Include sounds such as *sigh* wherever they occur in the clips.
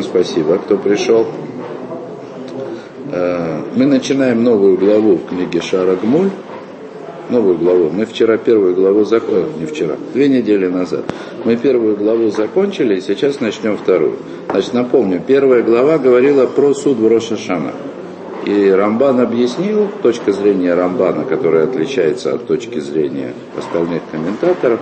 Спасибо, кто пришел. Мы начинаем новую главу в книге Шарагмуль. Новую главу. Мы вчера первую главу закончили, не вчера, две недели назад. Мы первую главу закончили, и сейчас начнем вторую. Значит, напомню, первая глава говорила про суд в Рошашана. И Рамбан объяснил, точка зрения Рамбана, которая отличается от точки зрения остальных комментаторов,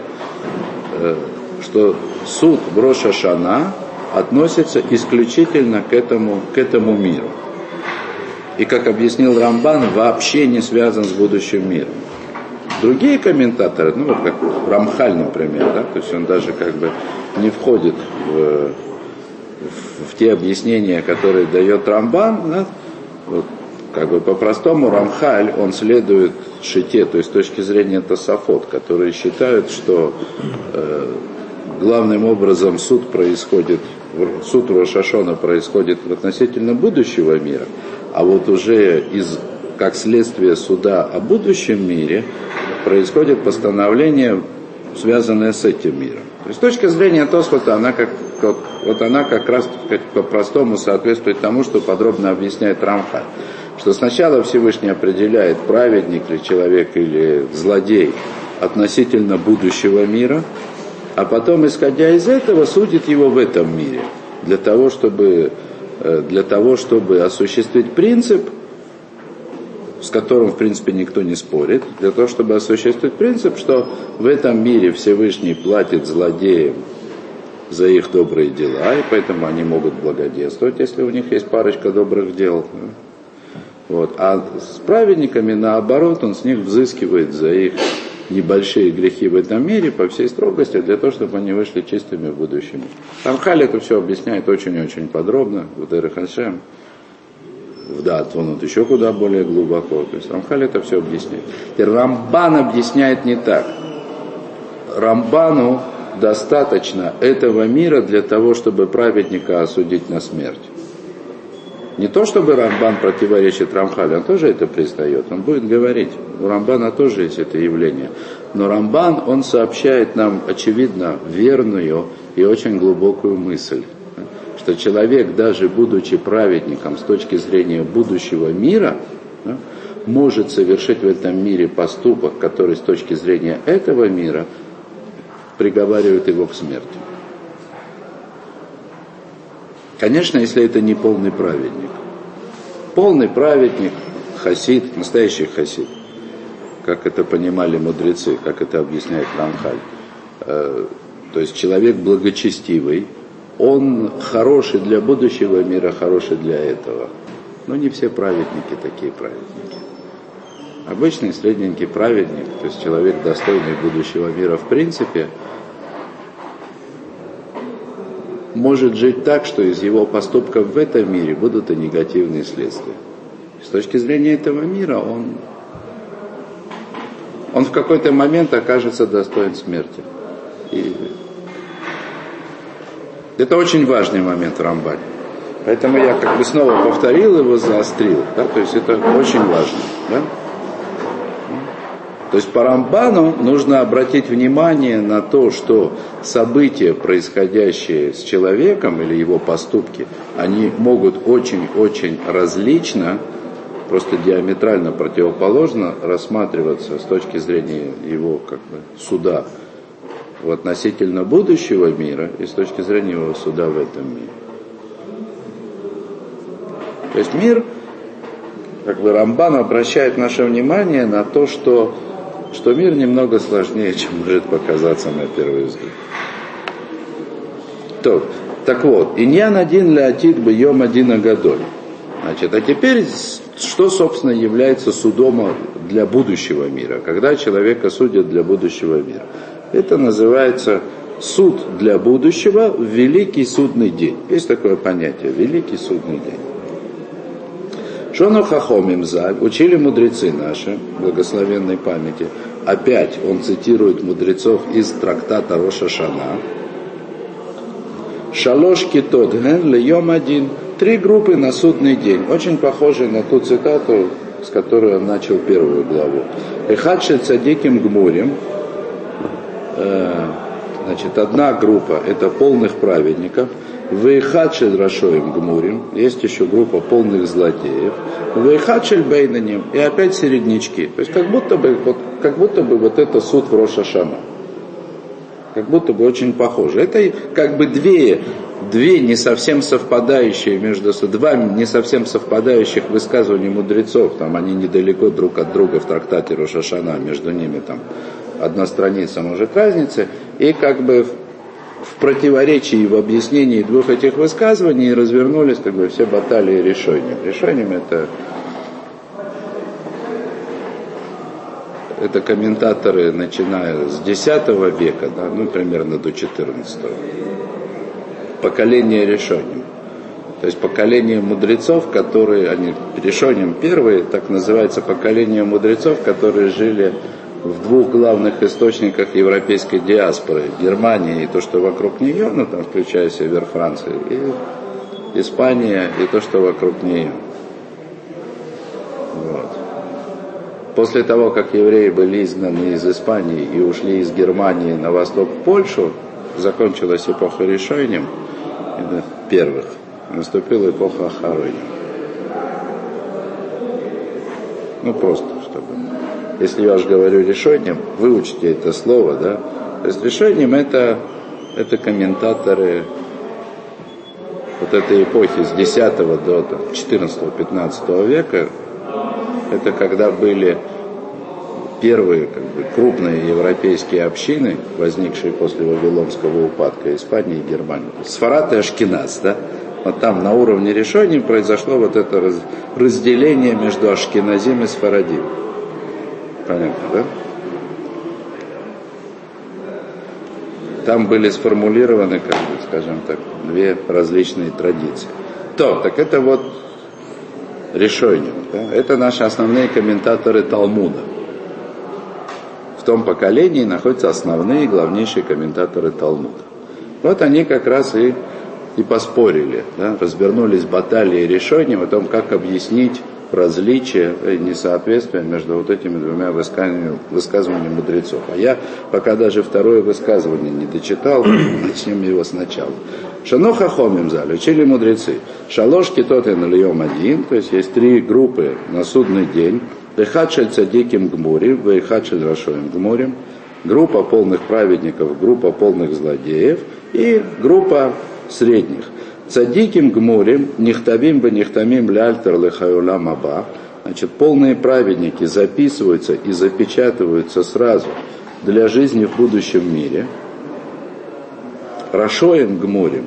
что суд в Рошашана относится исключительно к этому, к этому миру. И, как объяснил Рамбан, вообще не связан с будущим миром. Другие комментаторы, ну, вот как Рамхаль, например, да, то есть он даже как бы не входит в, в, в те объяснения, которые дает Рамбан, да, вот, как бы по-простому Рамхаль, он следует шите, то есть с точки зрения Тософот, которые считают, что э, главным образом суд происходит, суд Рошашона происходит относительно будущего мира, а вот уже из, как следствие суда о будущем мире происходит постановление, связанное с этим миром. То есть с точки зрения Тосфота, она как, вот, вот она как раз по-простому соответствует тому, что подробно объясняет Рамхаль. Что сначала Всевышний определяет, праведник ли человек или злодей относительно будущего мира, а потом, исходя из этого, судит его в этом мире, для того, чтобы, для того, чтобы осуществить принцип, с которым, в принципе, никто не спорит, для того, чтобы осуществить принцип, что в этом мире Всевышний платит злодеям за их добрые дела, и поэтому они могут благодействовать, если у них есть парочка добрых дел. Вот. А с праведниками, наоборот, он с них взыскивает за их небольшие грехи в этом мире по всей строгости, для того, чтобы они вышли чистыми в будущем. Рамхаль это все объясняет очень-очень подробно, в Дерехашем, в Дат, он вот еще куда более глубоко. То есть Рамхаль это все объясняет. И Рамбан объясняет не так. Рамбану достаточно этого мира для того, чтобы праведника осудить на смерть. Не то, чтобы Рамбан противоречит Рамхалю, он тоже это признает, он будет говорить. У Рамбана тоже есть это явление. Но Рамбан, он сообщает нам, очевидно, верную и очень глубокую мысль, что человек, даже будучи праведником с точки зрения будущего мира, может совершить в этом мире поступок, который с точки зрения этого мира приговаривает его к смерти. Конечно, если это не полный праведник. Полный праведник, хасид, настоящий хасид, как это понимали мудрецы, как это объясняет Рамхаль. То есть человек благочестивый, он хороший для будущего мира, хороший для этого. Но не все праведники такие праведники. Обычный средненький праведник, то есть человек достойный будущего мира в принципе – может жить так, что из его поступков в этом мире будут и негативные следствия. С точки зрения этого мира он, он в какой-то момент окажется достоин смерти. И это очень важный момент в Рамбане. Поэтому я как бы снова повторил его, заострил. Да? То есть это очень важно. Да? То есть по Рамбану нужно обратить внимание на то, что события, происходящие с человеком или его поступки, они могут очень-очень различно, просто диаметрально противоположно рассматриваться с точки зрения его как бы, суда в относительно будущего мира и с точки зрения его суда в этом мире. То есть мир, как бы Рамбан обращает наше внимание на то, что что мир немного сложнее, чем может показаться на первый взгляд. То, так вот, иньян один ля атит бьем один агадоль. Значит, а теперь, что, собственно, является судом для будущего мира, когда человека судят для будущего мира? Это называется суд для будущего в великий судный день. Есть такое понятие, великий судный день. Шону Хахомим Заль, учили мудрецы наши, благословенной памяти. Опять он цитирует мудрецов из трактата Роша Шана. Шалош китот ген льем один. Три группы на судный день. Очень похожи на ту цитату, с которой он начал первую главу. Эхадши цадиким гмурим. Значит, одна группа – это полных праведников. Вейхачель Рашоем Гмурим, есть еще группа полных злодеев. Вейхачель Бейнаним, и опять середнячки. То есть как будто бы вот, как будто бы вот это суд в Рошашана. Как будто бы очень похоже. Это как бы две, две не совсем совпадающие между собой, два не совсем совпадающих высказывания мудрецов. Там они недалеко друг от друга в трактате Рошашана, между ними там одна страница может разницы. И как бы в противоречии в объяснении двух этих высказываний развернулись как бы все баталии решением. Решением это это комментаторы, начиная с X века, да, ну, примерно до XIV. Поколение решением. То есть поколение мудрецов, которые, они решением первые, так называется поколение мудрецов, которые жили в двух главных источниках европейской диаспоры, Германия и то, что вокруг нее, ну там включая север Франции, и Испания и то, что вокруг нее. Вот. После того, как евреи были изгнаны из Испании и ушли из Германии на восток в Польшу, закончилась эпоха решением первых, наступила эпоха Ахароним. Ну просто, если я уж говорю решением, выучите это слово, да. То есть решением это, это комментаторы вот этой эпохи с 10 до 14-15 века, это когда были первые как бы, крупные европейские общины, возникшие после Вавилонского упадка Испании и Германии. Сфарат и Ашкеназ, да? Вот там на уровне решений произошло вот это разделение между Ашкеназим и Сфарадим. Понятно, да? Там были сформулированы, как бы, скажем так, две различные традиции. То, так это вот решение. Да? Это наши основные комментаторы Талмуда. В том поколении находятся основные, главнейшие комментаторы Талмуда. Вот они как раз и, и поспорили, да? развернулись баталии решением о том, как объяснить различия и несоответствия между вот этими двумя высказываниями, высказываниями мудрецов. А я пока даже второе высказывание не дочитал, *clears throat* начнем его сначала. Шаноха хомим заль, учили мудрецы. Шалошки тот и нальем один, то есть есть три группы на судный день. Вехачель цадиким гмурим, вехачель рашоем гмурим. Группа полных праведников, группа полных злодеев и группа средних. Цадиким гмурим, нихтавим бы нихтамим ляльтер лехаюлам аба. Значит, полные праведники записываются и запечатываются сразу для жизни в будущем мире. Рашоем гмурим,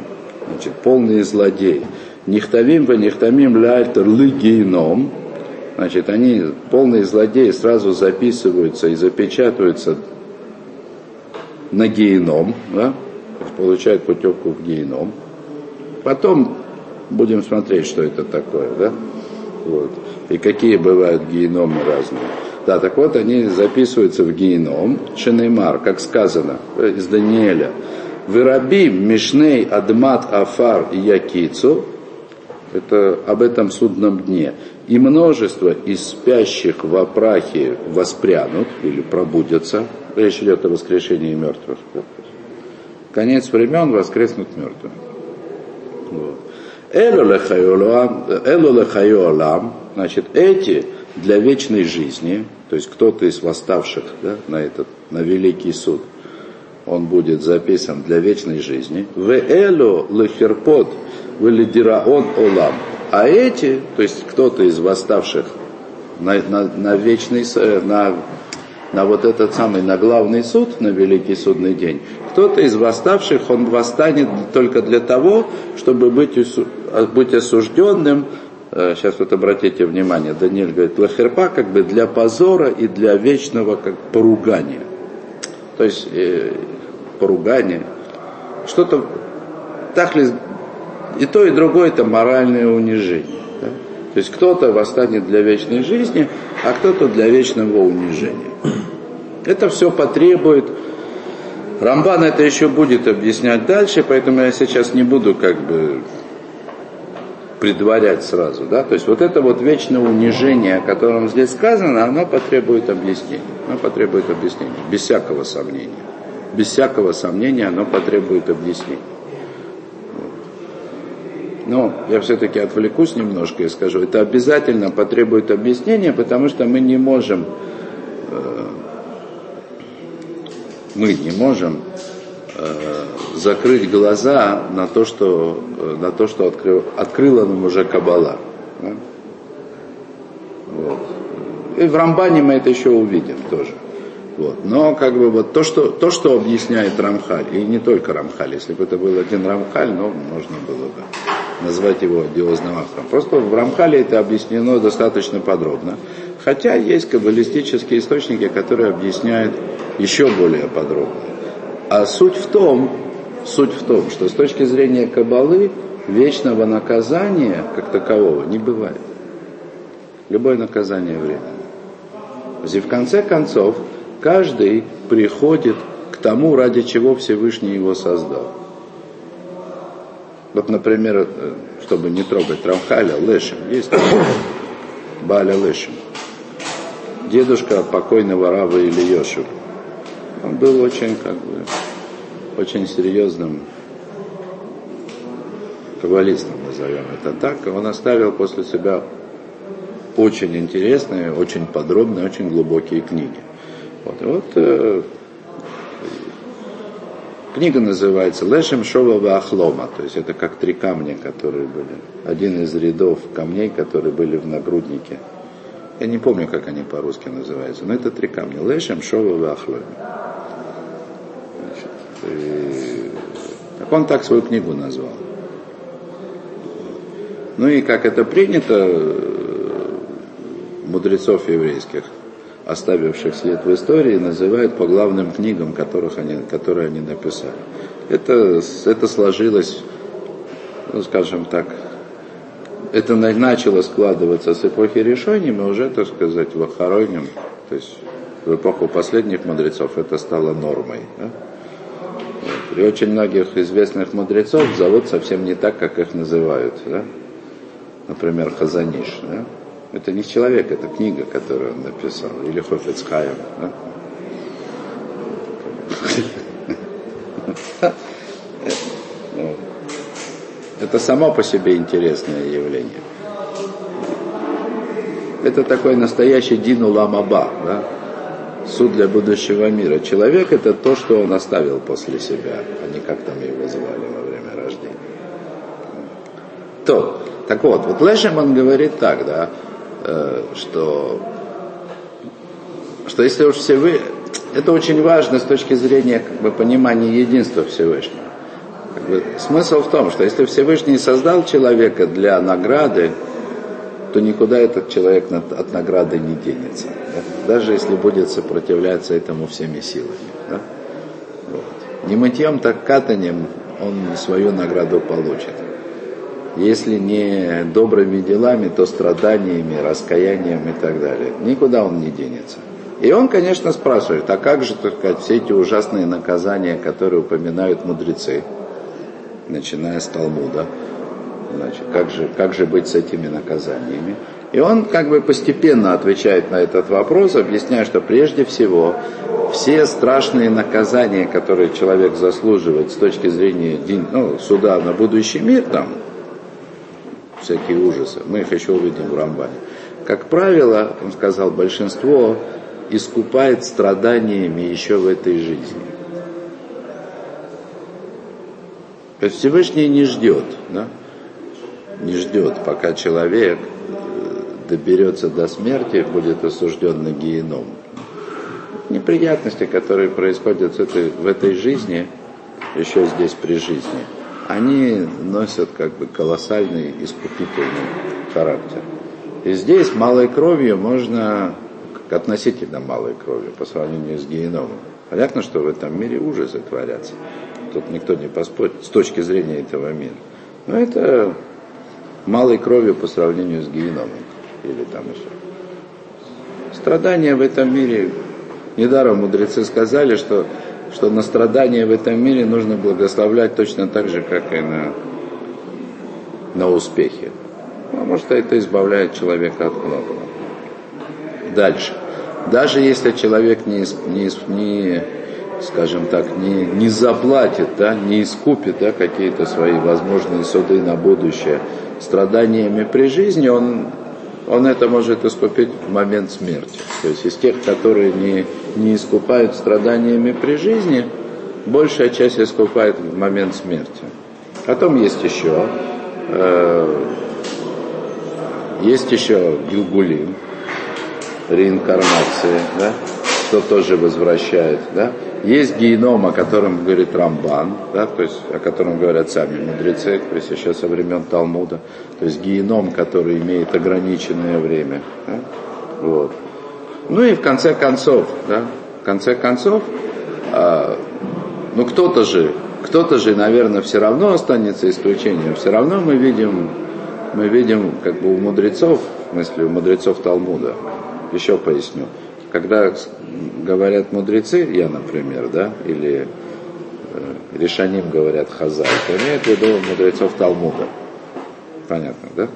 значит, полные злодеи. Нихтавим бы нихтамим ляльтер лыгейном. Значит, они, полные злодеи, сразу записываются и запечатываются на геном, да? получают путевку в геном. Потом будем смотреть, что это такое, да? Вот. И какие бывают геномы разные. Да, так вот, они записываются в геном, Шенеймар, как сказано из Даниэля. Вырабим Мишней Адмат Афар и Якицу, это об этом судном дне. И множество из спящих в опрахе воспрянут или пробудятся. Речь идет о воскрешении мертвых. Конец времен воскреснут мертвыми. Элу лехайолам, значит, эти для вечной жизни, то есть кто-то из восставших да, на этот, на великий суд, он будет записан для вечной жизни. В элу лехерпот велидираон олам. А эти, то есть кто-то из восставших на, на, на вечный, на на вот этот самый, на главный суд, на великий судный день, кто-то из восставших, он восстанет только для того, чтобы быть, быть осужденным, э, сейчас вот обратите внимание, Даниэль говорит, лахерпа как бы для позора и для вечного как поругания. То есть э, поругание, что-то, так ли, и то, и другое это моральное унижение. Да? То есть кто-то восстанет для вечной жизни, а кто-то для вечного унижения. Это все потребует. Рамбан это еще будет объяснять дальше, поэтому я сейчас не буду как бы предварять сразу. Да? То есть вот это вот вечное унижение, о котором здесь сказано, оно потребует объяснения. Оно потребует объяснения, без всякого сомнения. Без всякого сомнения оно потребует объяснения. Но я все-таки отвлекусь немножко и скажу, это обязательно потребует объяснения, потому что мы не можем, э, мы не можем э, закрыть глаза на то, что, э, на то, что открыл, открыла нам уже Кабала. Да? Вот. И в Рамбане мы это еще увидим тоже. Вот. Но как бы вот то что, то, что объясняет Рамхаль, и не только Рамхаль, если бы это был один Рамхаль, но можно было бы назвать его одиозным автором. Просто в Рамхале это объяснено достаточно подробно. Хотя есть каббалистические источники, которые объясняют еще более подробно. А суть в том, суть в том, что с точки зрения кабалы вечного наказания как такового не бывает. Любое наказание временно. И в конце концов, каждый приходит к тому, ради чего Всевышний его создал. Вот, например, э, чтобы не трогать Рамхаля, Лешем, есть Баля Лешем. Дедушка покойного Рава Ильешева. Он был очень, как бы, очень серьезным каббалистом, назовем это так. Он оставил после себя очень интересные, очень подробные, очень глубокие книги. Вот, вот э, книга называется Лешем Шова Ахлома, то есть это как три камня, которые были, один из рядов камней, которые были в нагруднике. Я не помню, как они по-русски называются, но это три камня. Лешем Шова. И... Так он так свою книгу назвал. Ну и как это принято, э, мудрецов еврейских – оставивших след в истории, называют по главным книгам, которых они, которые они написали. Это, это сложилось, ну, скажем так, это начало складываться с эпохи решений, мы уже, так сказать, в Ахароним, то есть в эпоху последних мудрецов это стало нормой. Да? Вот. Очень многих известных мудрецов зовут совсем не так, как их называют. Да? Например, Хазаниш. Да? Это не человек, это книга, которую он написал. Или Хофицхайм. Да? Это само по себе интересное явление. Это такой настоящий Дину Ламаба, да? суд для будущего мира. Человек это то, что он оставил после себя, а не как там его звали во время рождения. То, так вот, вот Лешеман говорит так, да, Э, что, что если уж все вы... Это очень важно с точки зрения как бы, понимания единства Всевышнего. Как бы, смысл в том, что если Всевышний создал человека для награды, то никуда этот человек от награды не денется. Да? Даже если будет сопротивляться этому всеми силами. Да? Вот. Не мытьем, так катанием он свою награду получит если не добрыми делами, то страданиями, раскаянием и так далее. Никуда он не денется. И он, конечно, спрашивает, а как же, так сказать, все эти ужасные наказания, которые упоминают мудрецы, начиная с Талмуда, значит, как же, как же быть с этими наказаниями? И он как бы постепенно отвечает на этот вопрос, объясняя, что прежде всего все страшные наказания, которые человек заслуживает с точки зрения ну, суда на будущий мир, там, всякие ужасы. Мы их еще увидим в Рамбане. Как правило, он сказал, большинство искупает страданиями еще в этой жизни. То есть Всевышний не ждет, да? не ждет, пока человек э, доберется до смерти, будет осужден на геном. Неприятности, которые происходят в этой, в этой жизни, еще здесь при жизни – они носят как бы колоссальный искупительный характер. И здесь малой кровью можно, относительно малой кровью по сравнению с геномом. Понятно, что в этом мире ужасы творятся. Тут никто не поспорит с точки зрения этого мира. Но это малой кровью по сравнению с геномом. Или там еще. Страдания в этом мире, недаром мудрецы сказали, что что на страдания в этом мире нужно благословлять точно так же, как и на, на успехи. Потому что это избавляет человека от многого. Дальше. Даже если человек не, не, не скажем так, не, не заплатит, да, не искупит да, какие-то свои возможные суды на будущее страданиями при жизни, он, он это может искупить в момент смерти. То есть из тех, которые не, не искупают страданиями при жизни, большая часть искупает в момент смерти. Потом есть еще, э, есть еще Гилгулим, реинкарнации, да, что тоже возвращает, да. Есть геном, о котором говорит Рамбан, да, то есть о котором говорят сами мудрецы, то есть еще со времен Талмуда, то есть геном, который имеет ограниченное время. Да, вот. Ну и в конце концов, да, в конце концов, а, ну кто-то же, кто-то же, наверное, все равно останется исключением. Все равно мы видим, мы видим как бы у мудрецов, в смысле у мудрецов Талмуда, еще поясню, когда говорят мудрецы, я, например, да, или э, решаним говорят хазай, то имеют в виду мудрецов Талмуда. Понятно, да?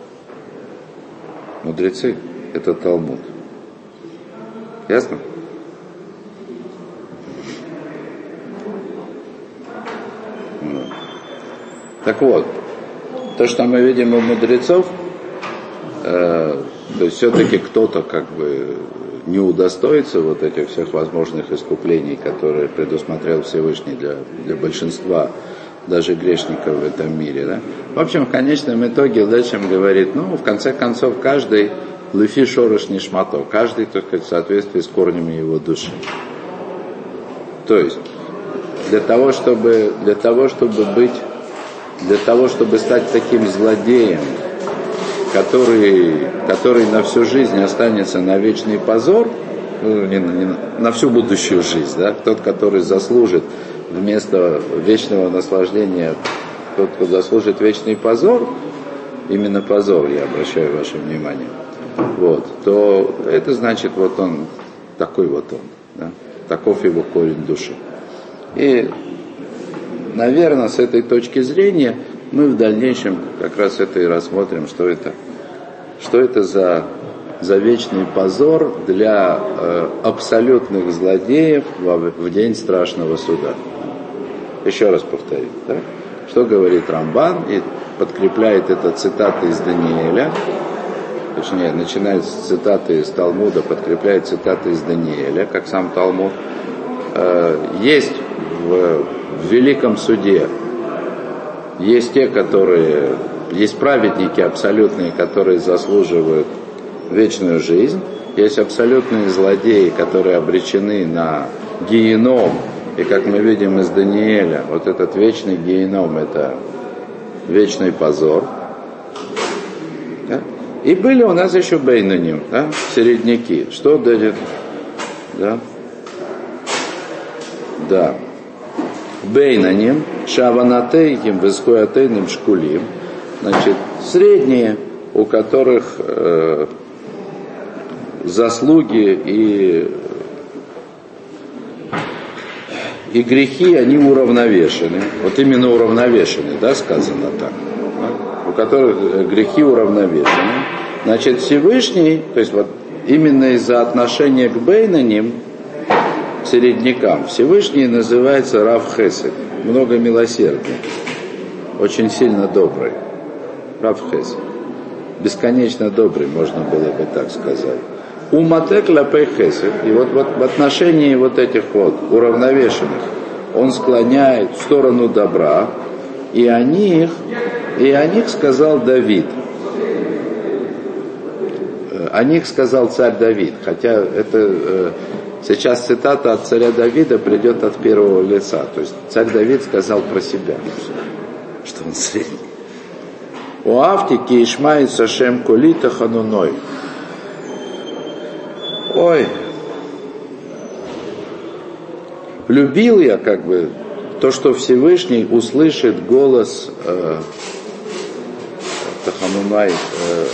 Мудрецы – это Талмуд. Ясно? Так вот, то, что мы видим у мудрецов, э, то есть все-таки кто-то как бы не удостоится вот этих всех возможных искуплений, которые предусмотрел Всевышний для, для большинства даже грешников в этом мире. Да? В общем, в конечном итоге Лечем говорит, ну, в конце концов, каждый лыфи шорош нишмато, каждый, так сказать, в соответствии с корнями его души. То есть, для того, чтобы, для того, чтобы быть, для того, чтобы стать таким злодеем, который, который на всю жизнь останется на вечный позор, ну, не, не, на всю будущую жизнь, да, тот, который заслужит вместо вечного наслаждения, тот, кто заслужит вечный позор, именно позор, я обращаю ваше внимание, вот, то это значит, вот он, такой вот он, да, таков его корень души. И, наверное, с этой точки зрения мы в дальнейшем как раз это и рассмотрим, что это, что это за, за вечный позор для э, абсолютных злодеев в, в день страшного суда. Еще раз повторю. Да? Что говорит Рамбан и подкрепляет это цитаты из Даниэля, точнее, начинает с цитаты из Талмуда, подкрепляет цитаты из Даниэля, как сам Талмуд. Э, есть в, в Великом Суде есть те, которые, есть праведники абсолютные, которые заслуживают вечную жизнь. Есть абсолютные злодеи, которые обречены на геном. И как мы видим из Даниэля, вот этот вечный геном – это вечный позор. Да? И были у нас еще бейнаним, да, середняки. Что дает? Да? Да. Бейнаним, Шаванатейхим, Вискуатейным, Шкулим. Значит, средние, у которых э, заслуги и, и грехи, они уравновешены. Вот именно уравновешены, да, сказано так. У которых грехи уравновешены. Значит, Всевышний, то есть вот именно из-за отношения к Бейнаним, середнякам. Всевышний называется Рав Хесед, много милосердный, очень сильно добрый. Рав Хесед. Бесконечно добрый, можно было бы так сказать. Уматек лапей хесед. И вот, вот в отношении вот этих вот уравновешенных он склоняет в сторону добра, и о них, и о них сказал Давид. О них сказал царь Давид, хотя это э, Сейчас цитата от царя Давида придет от первого лица. То есть царь Давид сказал про себя, что он средний. У Автики Ишмай Сашем Кулита Хануной. Ой, любил я как бы то, что Всевышний услышит голос э, Таханунай, э,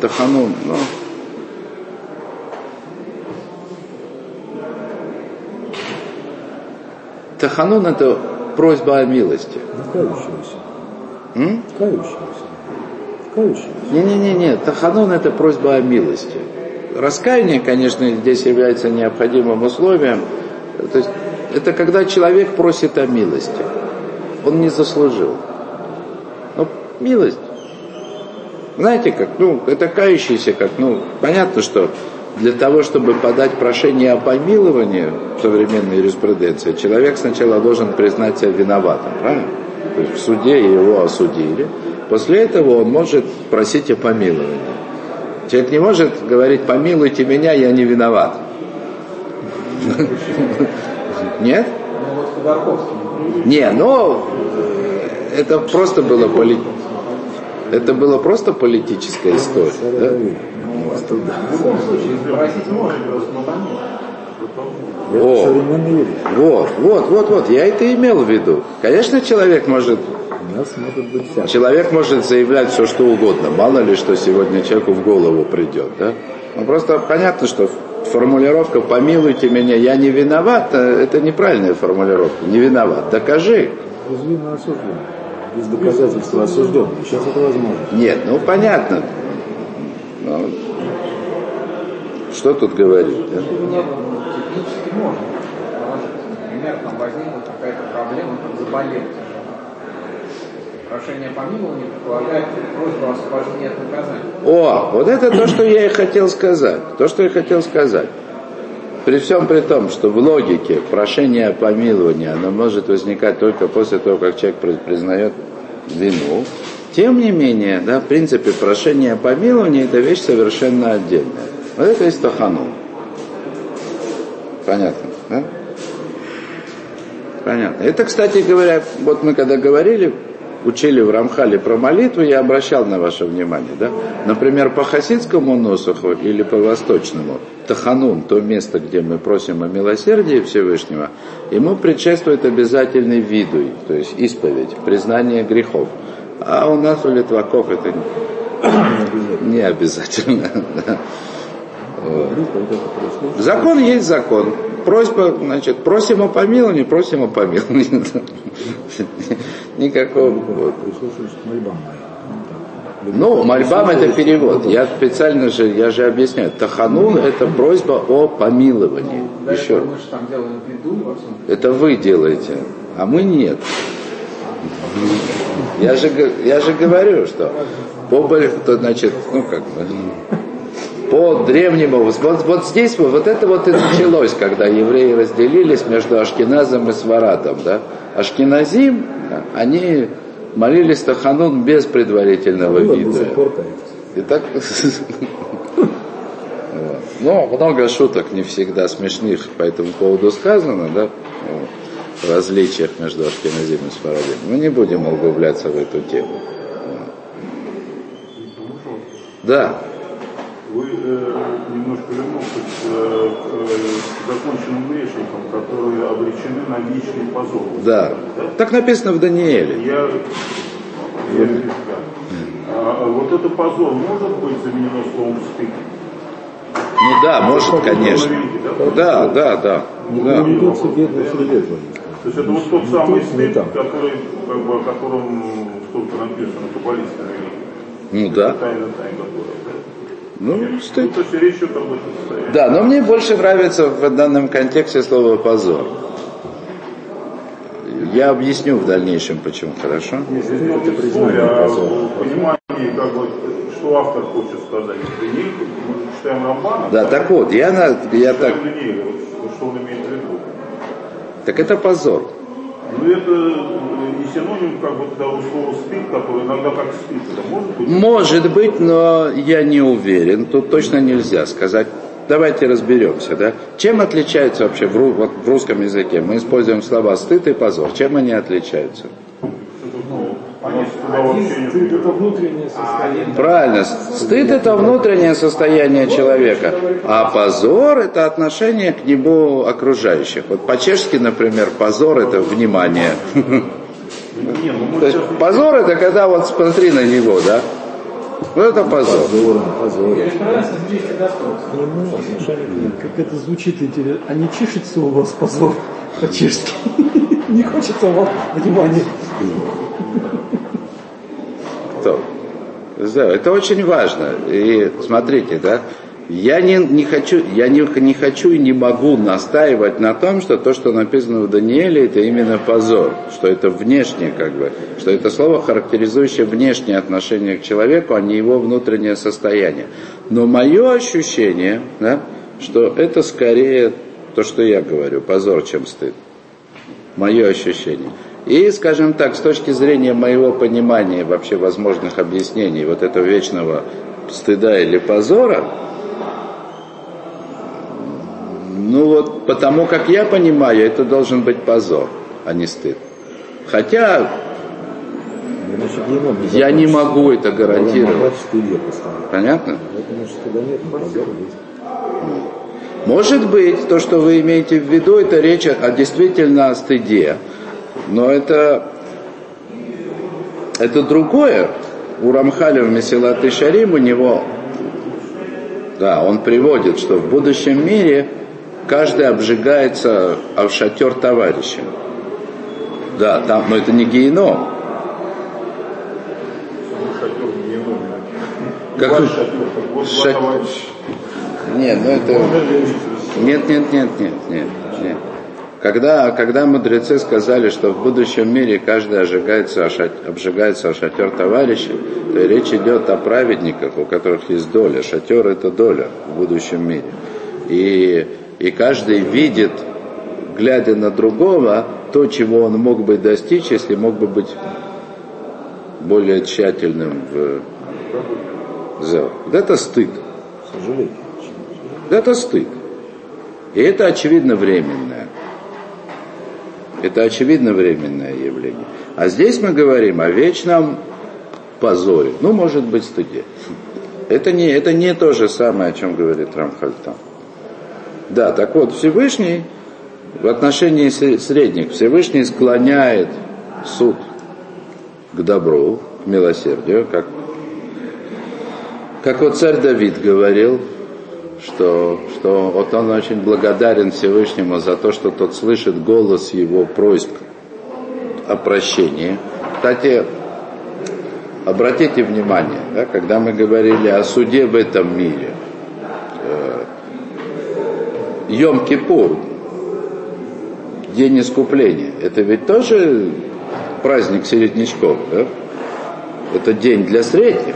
Таханун, ну, Таханун это просьба о милости. Кающегося. М? Кающегося. Кающегося. Не-не-не, Таханун это просьба о милости. Раскаяние, конечно, здесь является необходимым условием, То есть это когда человек просит о милости. Он не заслужил. Ну, милость. Знаете, как, ну, это кающийся, как, ну, понятно, что для того, чтобы подать прошение о помиловании в современной юриспруденции, человек сначала должен признать себя виноватым, правильно? То есть в суде его осудили. После этого он может просить о помиловании. Человек не может говорить, помилуйте меня, я не виноват. Нет? Не, но это просто было поли... это было просто политическая история. Да? О, вот, вот, вот, вот, я это имел в виду. Конечно, человек может Человек может заявлять все, что угодно. Мало ли, что сегодня человеку в голову придет. Да? Ну, просто понятно, что формулировка «помилуйте меня, я не виноват» это неправильная формулировка. Не виноват. Докажи. Безвинно осужден. Без доказательства осужден. Сейчас это возможно. Нет, ну понятно. Ну, что тут говорить? Да? Технически можно. Например, там возникла какая-то проблема, там заболел Прошение помилования предполагает просьбу о освобождении от наказания. О, вот это то, что я и хотел сказать. То, что я хотел сказать. При всем при том, что в логике прошение о помиловании, оно может возникать только после того, как человек признает вину, тем не менее, да, в принципе, прошение о помиловании это вещь совершенно отдельная. Вот это есть тахану. Понятно, да? Понятно. Это, кстати говоря, вот мы когда говорили учили в Рамхале про молитву, я обращал на ваше внимание. Да? Например, по хасидскому носуху или по восточному, Таханун, то место, где мы просим о милосердии Всевышнего, ему предшествует обязательный видуй, то есть исповедь, признание грехов. А у нас у литваков это не обязательно. *laughs* Закон есть закон. Просьба, значит, просим о помиловании, просим о помиловании. *laughs* Никакого. Ну, мольбам это перевод. Я специально же, я же объясняю. Таханун это просьба о помиловании. Еще. Это вы делаете, а мы нет. Я же, я же говорю, что по, значит, ну как бы, по древнему, вот, вот здесь вот, вот это вот и началось, когда евреи разделились между Ашкеназом и Сваратом, да. Ашкеназим, они молились Таханун без предварительного вида. И так... *laughs* Но много шуток не всегда смешных по этому поводу сказано, да, в различиях между Ашкеназим и Сфарадим. Мы не будем углубляться в эту тему. Да вы э, немножко вернувшись э, к э, законченным грешникам, которые обречены на вечный позор. Да. да. Так написано в Данииле. Я, я, а, вот это позор может быть заменено словом стыд? Ну да, может, конечно. Да, да, да. Не да. ведется бедный среде То есть это вот тот самый стыд, который, как бы, о котором столько написано каббалистами. Ну да. Тайна, тайна, которая. Ну, стыд. Да, но мне больше нравится в данном контексте слово позор. Я объясню в дальнейшем, почему. Хорошо? Если это признание. Понимание, как бы, что автор хочет сказать. Мы читаем Рамбана. Да, так вот, я, на, я так... Что он имеет в виду? Так это позор. Ну это синоним как бы того слова стыд, который иногда как стыд. Это может быть? Может быть, но я не уверен. Тут точно нельзя сказать. Давайте разберемся, да? Чем отличаются вообще в, вот в русском языке? Мы используем слова стыд и позор. Чем они отличаются? Стыд это внутреннее состояние. Правильно. Стыд это внутреннее состояние человека, а позор это отношение к нему окружающих. Вот по-чешски, например, позор это внимание. *laughs* То есть позор это когда вот смотри на него, да? Вот это позор. Позор, Как это звучит интересно. А не чешется у вас позор по-чешски? *laughs* Не хочется вам внимания. Кто? Это очень важно. И смотрите, да, Я не, не, хочу, я не, не хочу и не могу настаивать на том, что то, что написано в Данииле, это именно позор, что это внешнее, как бы, что это слово, характеризующее внешнее отношение к человеку, а не его внутреннее состояние. Но мое ощущение, да, что это скорее то, что я говорю, позор, чем стыд. Мое ощущение. И, скажем так, с точки зрения моего понимания вообще возможных объяснений вот этого вечного стыда или позора, ну вот, потому как я понимаю, это должен быть позор, а не стыд. Хотя Значит, не мог я не могу это гарантировать. Понятно? Может быть, то, что вы имеете в виду, это речь о, действительно о стыде. Но это, это другое. У Рамхаля в Месилат и Шарим у него, да, он приводит, что в будущем мире каждый обжигается в шатер товарища. Да, там, но это не геном. Как Ваш Шат-. Нет, ну это... Нет, нет, нет, нет, нет, нет. Когда, когда мудрецы сказали, что в будущем мире каждый ожигается, о ша- обжигается о шатер товарища, то речь идет о праведниках, у которых есть доля. Шатер это доля в будущем мире. И, и каждый видит, глядя на другого, то, чего он мог бы достичь, если мог бы быть более тщательным в. Вот это стыд. Это стыд. И это очевидно временное. Это очевидно временное явление. А здесь мы говорим о вечном позоре. Ну, может быть, стыде. Это не, это не то же самое, о чем говорит Рамхальтан. Да, так вот, Всевышний в отношении сре- средних, Всевышний склоняет суд к добру, к милосердию, как, как вот царь Давид говорил, что, что вот он очень благодарен Всевышнему за то, что тот слышит голос его просьб о прощении. Кстати, обратите внимание, да, когда мы говорили о суде в этом мире, Йом-Кипур, День искупления, это ведь тоже праздник середнячков, да? Это день для средних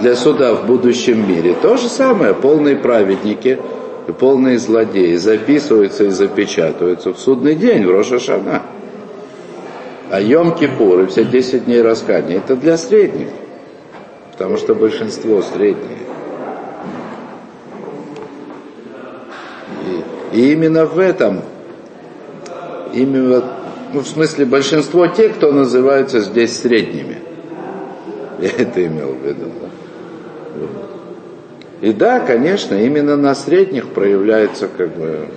для суда в будущем мире. То же самое, полные праведники и полные злодеи записываются и запечатываются в судный день, в Рошашана. А Йом-Кипур и все 10 дней раскаяния, это для средних, потому что большинство средние. И, именно в этом, именно, ну, в смысле, большинство тех, кто называются здесь средними. *laughs* Я это имел в виду. да. И да, конечно, именно на средних проявляется как бы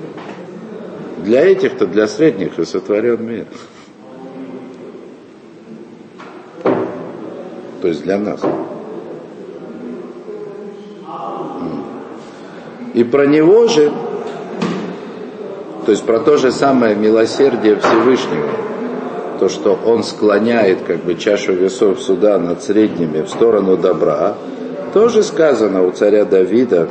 для этих-то, для средних и сотворен мир. То есть для нас. И про него же, то есть про то же самое милосердие Всевышнего, то, что он склоняет как бы чашу весов суда над средними в сторону добра, тоже сказано у царя Давида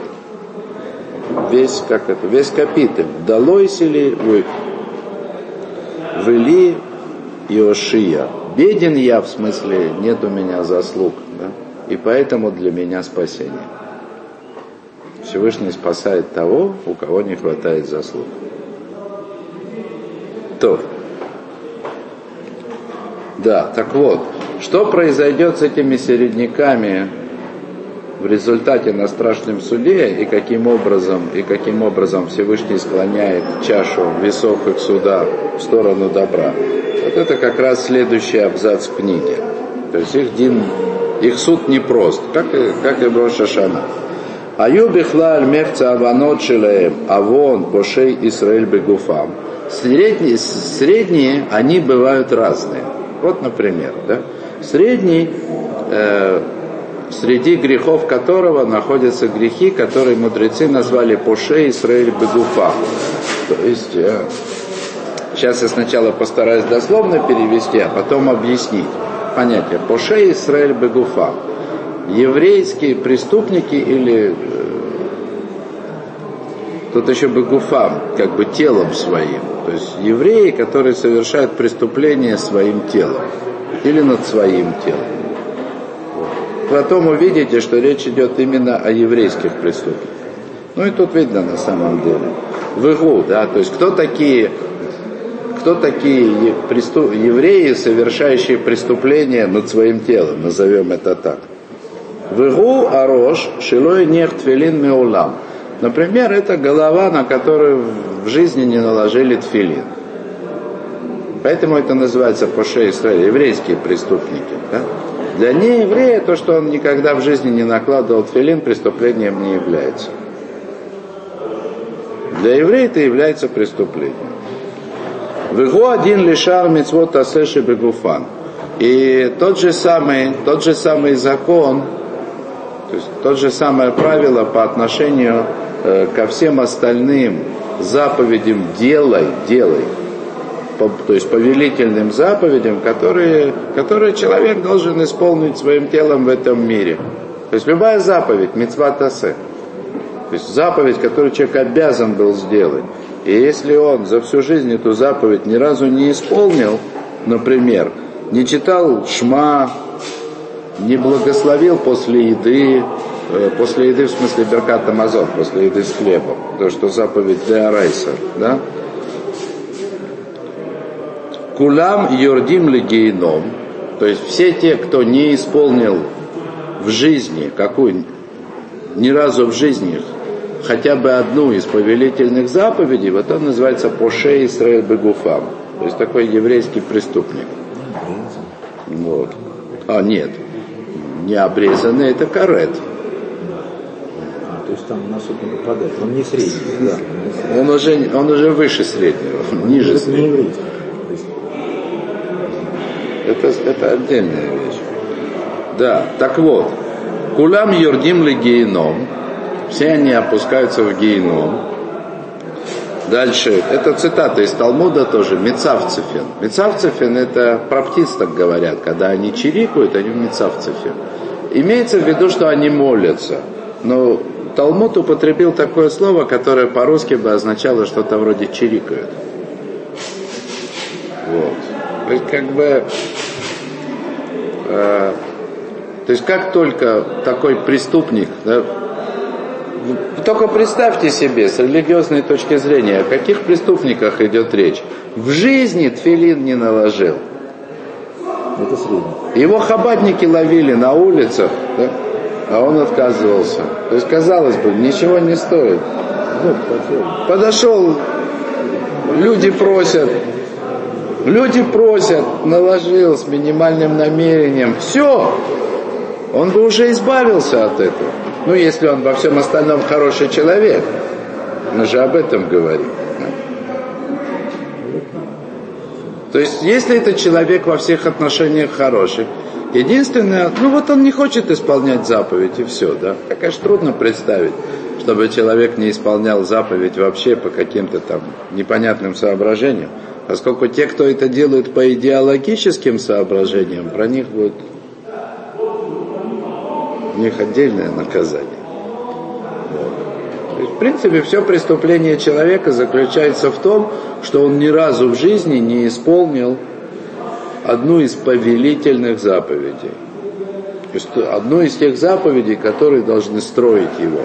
весь, как это, весь капитель. Далойся ли вы вели Иошия. Беден я, в смысле, нет у меня заслуг. Да? И поэтому для меня спасение. Всевышний спасает того, у кого не хватает заслуг. То. Да, так вот, что произойдет с этими середняками в результате на страшном суде и каким образом и каким образом Всевышний склоняет чашу весов их суда в сторону добра. Вот это как раз следующий абзац в книге. То есть их, дин, их суд непрост, как как и в Рош Хашана. Аю бихлаль мехца аванот шелеем, авон бошей Исраэль бегуфам. Средние, средние, они бывают разные. Вот, например, да, средний, э, среди грехов которого находятся грехи, которые мудрецы назвали Поше Исраэль Бегуфа. То есть, э, сейчас я сначала постараюсь дословно перевести, а потом объяснить понятие Поше Исраэль Бегуфа. еврейские преступники или э, тут еще бы гуфам, как бы телом своим. То есть евреи, которые совершают преступление своим телом или над своим телом. Потом увидите, что речь идет именно о еврейских преступниках. Ну и тут видно на самом деле. В игу, да, то есть кто такие, кто такие преступ, евреи, совершающие преступления над своим телом, назовем это так. В игу арош шилой нех тфилин меулам. Например, это голова, на которую в жизни не наложили тфилин. Поэтому это называется Поше Израиль, еврейские преступники. Да? Для нееврея то, что он никогда в жизни не накладывал тфилин, преступлением не является. Для еврея это является преступлением. Вегу один лишар мицвот асеши бегуфан. И тот же самый, тот же самый закон, то есть тот же самое правило по отношению ко всем остальным заповедям делай, делай, по, то есть повелительным заповедям, которые, которые человек должен исполнить своим телом в этом мире. То есть любая заповедь, мецва тасе, то есть заповедь, которую человек обязан был сделать. И если он за всю жизнь эту заповедь ни разу не исполнил, например, не читал шма, не благословил после еды, э, после еды в смысле Беркат Амазон, после еды с хлебом, то, что заповедь Деарайса, да? Кулам Йордим Легейном, то есть все те, кто не исполнил в жизни, какую, ни разу в жизни хотя бы одну из повелительных заповедей, вот он называется Поше Исраэль Бегуфам. То есть такой еврейский преступник. Вот. А, нет. Не обрезанный, это карет. То есть там носок не попадает. Он не средний. Да. Он уже, он уже выше среднего, *laughs* ниже Это не среднего. есть Это, это отдельная вещь. Да, так вот. Кулам юрдим ли гейном. Все они опускаются в гейном. Дальше, это цитата из Талмуда тоже, Мецавцефен. Мецавцефен это про птиц так говорят, когда они чирикают, они в Мецавцефен. Имеется в виду, что они молятся. Но Талмуд употребил такое слово, которое по-русски бы означало что-то вроде чирикают. Вот. То есть как бы э, то есть как только такой преступник, да, только представьте себе с религиозной точки зрения, о каких преступниках идет речь. В жизни тфилин не наложил. это средний. Его хабадники ловили на улицах, да, а он отказывался. То есть, казалось бы, ничего не стоит. Подошел, люди просят, люди просят, наложил с минимальным намерением. Все, он бы уже избавился от этого. Ну, если он во всем остальном хороший человек. Мы же об этом говорим. То есть, если этот человек во всех отношениях хороший, единственное, ну вот он не хочет исполнять заповедь, и все, да. Конечно, трудно представить, чтобы человек не исполнял заповедь вообще по каким-то там непонятным соображениям, поскольку те, кто это делают по идеологическим соображениям, про них будет у них отдельное наказание. Есть, в принципе, все преступление человека заключается в том, что он ни разу в жизни не исполнил одну из повелительных заповедей. То есть одну из тех заповедей, которые должны строить его.